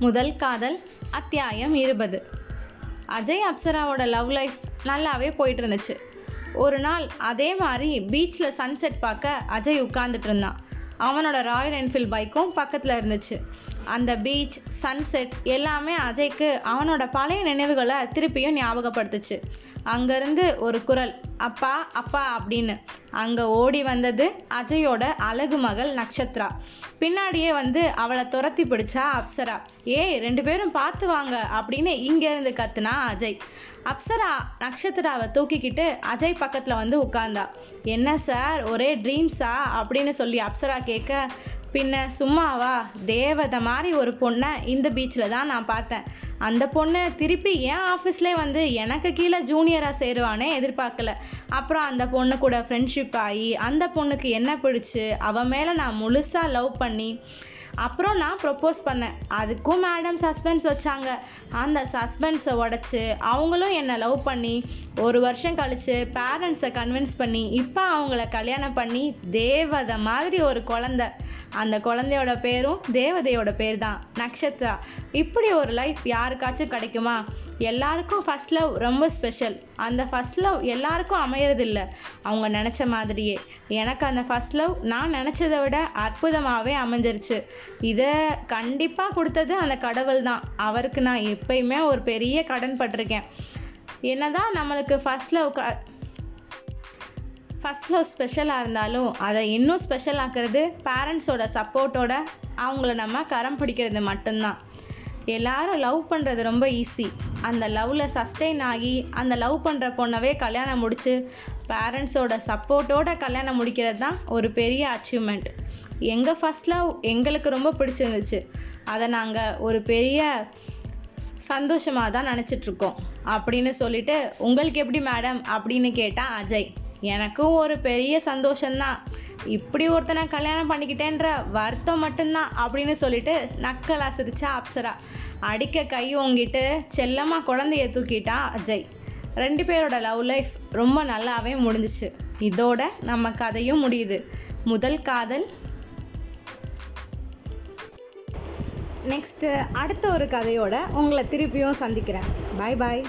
முதல் காதல் அத்தியாயம் இருபது. அஜய் அப்சராவோட லவ் லைஃப் நல்லாவே போயிட்டு இருந்துச்சு ஒரு நாள் அதே மாதிரி பீச்சில் சன்செட் பார்க்க அஜய் உட்கார்ந்துட்டு இருந்தான். அவனோட ராயல் என்ஃபீல்ட் பைக்கும் பக்கத்தில் இருந்துச்சு. அந்த பீச் சன்செட் எல்லாமே அஜய்க்கு அவனோட பழைய நினைவுகளை திருப்பியும் ஞாபகப்படுத்துச்சு. அங்கேருந்து ஒரு குரல் அப்பா அப்பா அப்படின்னு. அங்கே ஓடி வந்தது அஜயோட அழகு மகள் நக்ஷத்ரா. பின்னாடியே வந்து அவளை துரத்தி பிடிச்சா அப்சரா. ஏய் ரெண்டு பேரும் பார்த்து வாங்க அப்படின்னு இங்கேருந்து கத்துனா அஜய். அப்சரா நக்ஷத்ராவை தூக்கிக்கிட்டு அஜய் பக்கத்தில் வந்து உட்கார்ந்தா. என்ன சார் ஒரே ட்ரீம்ஸா அப்படின்னு சொல்லி அப்சரா கேட்க பின்ன சும்மாவா? தேவதை மாதிரி ஒரு பொண்ணை இந்த பீச்சில் தான் நான் பார்த்தேன். அந்த பொண்ணு திருப்பி என் ஆஃபீஸ்லேயே வந்து எனக்கு கீழே ஜூனியராக சேருவானே எதிர்பார்க்கல. அப்புறம் அந்த பொண்ணு கூட ஃப்ரெண்ட்ஷிப் ஆகி அந்த பொண்ணுக்கு என்ன பிடிச்சி அவன் மேலே நான் முழுசாக லவ் பண்ணி அப்புறம் நான் ப்ரப்போஸ் பண்ணேன். அதுக்கும் மேடம் சஸ்பென்ஸ் வச்சாங்க. அந்த சஸ்பென்ஸை உடச்சி அவங்களும் என்னை லவ் பண்ணி ஒரு வருஷம் கழித்து பேரண்ட்ஸை கன்வின்ஸ் பண்ணி இப்போ அவங்கள கல்யாணம் பண்ணி தேவதை மாதிரி ஒரு குழந்த. அந்த குழந்தையோட பேரும் தேவதையோட பேர் தான் நக்ஷத்ரா இப்படி ஒரு லைஃப் யாருக்காச்சும் கிடைக்குமா? எல்லாருக்கும் ஃபஸ்ட் லவ் ரொம்ப ஸ்பெஷல் அந்த ஃபர்ஸ்ட் லவ் எல்லாருக்கும் அமையறதில்ல. அவங்க நினச்ச மாதிரியே. எனக்கு அந்த ஃபர்ஸ்ட் லவ் நான் நினச்சதை விட அற்புதமாகவே அமைஞ்சிருச்சு. இதை கண்டிப்பாக கொடுத்தது அந்த கடவுள் தான். அவருக்கு நான் எப்பயுமே ஒரு பெரிய கடன் பட்டிருக்கேன். என்னதான் நம்மளுக்கு ஃபர்ஸ்ட் லவ் க ஃபஸ்ட் லவ் ஸ்பெஷலாக இருந்தாலும் அதை இன்னும் ஸ்பெஷல் ஆக்கிறது பேரண்ட்ஸோட சப்போர்ட்டோட அவங்கள நம்ம கரம் பிடிக்கிறது மட்டும்தான். எல்லாரும் லவ் பண்ணுறது ரொம்ப ஈஸி அந்த லவ்வில் சஸ்டெயின் ஆகி அந்த லவ் பண்ணுற பொண்ணவே கல்யாணம் முடித்து பேரண்ட்ஸோட சப்போர்ட்டோட கல்யாணம் முடிக்கிறது தான் ஒரு பெரிய அச்சீவ்மெண்ட் எங்கள் ஃபர்ஸ்ட் லவ் எங்களுக்கு ரொம்ப பிடிச்சிருந்துச்சு. அதை நாங்கள் ஒரு பெரிய சந்தோஷமாக தான் நினச்சிட்ருக்கோம் அப்படின்னு சொல்லிட்டு உங்களுக்கு எப்படி மேடம் அப்படின்னு கேட்டான் அஜய். எனக்கும் ஒரு பெரிய சந்தோஷம்தான். இப்படி ஒருத்தனை கல்யாணம் பண்ணிக்கிட்டேன்ற வருத்தம் மட்டும்தான் அப்படின்னு சொல்லிட்டு நக்கலா சிரிச்சா அப்சரா. அடிக்க கை ஓங்கிட்டு செல்லமாக குழந்தைய தூக்கிட்டான் அஜய். ரெண்டு பேரோட லவ் லைஃப் ரொம்ப நல்லாவே முடிஞ்சிச்சு. இதோட நம்ம கதையும் முடியுது. முதல் காதல். நெக்ஸ்ட்டு அடுத்த ஒரு கதையோட உங்களை திருப்பியும் சந்திக்கிறேன். பாய் பாய்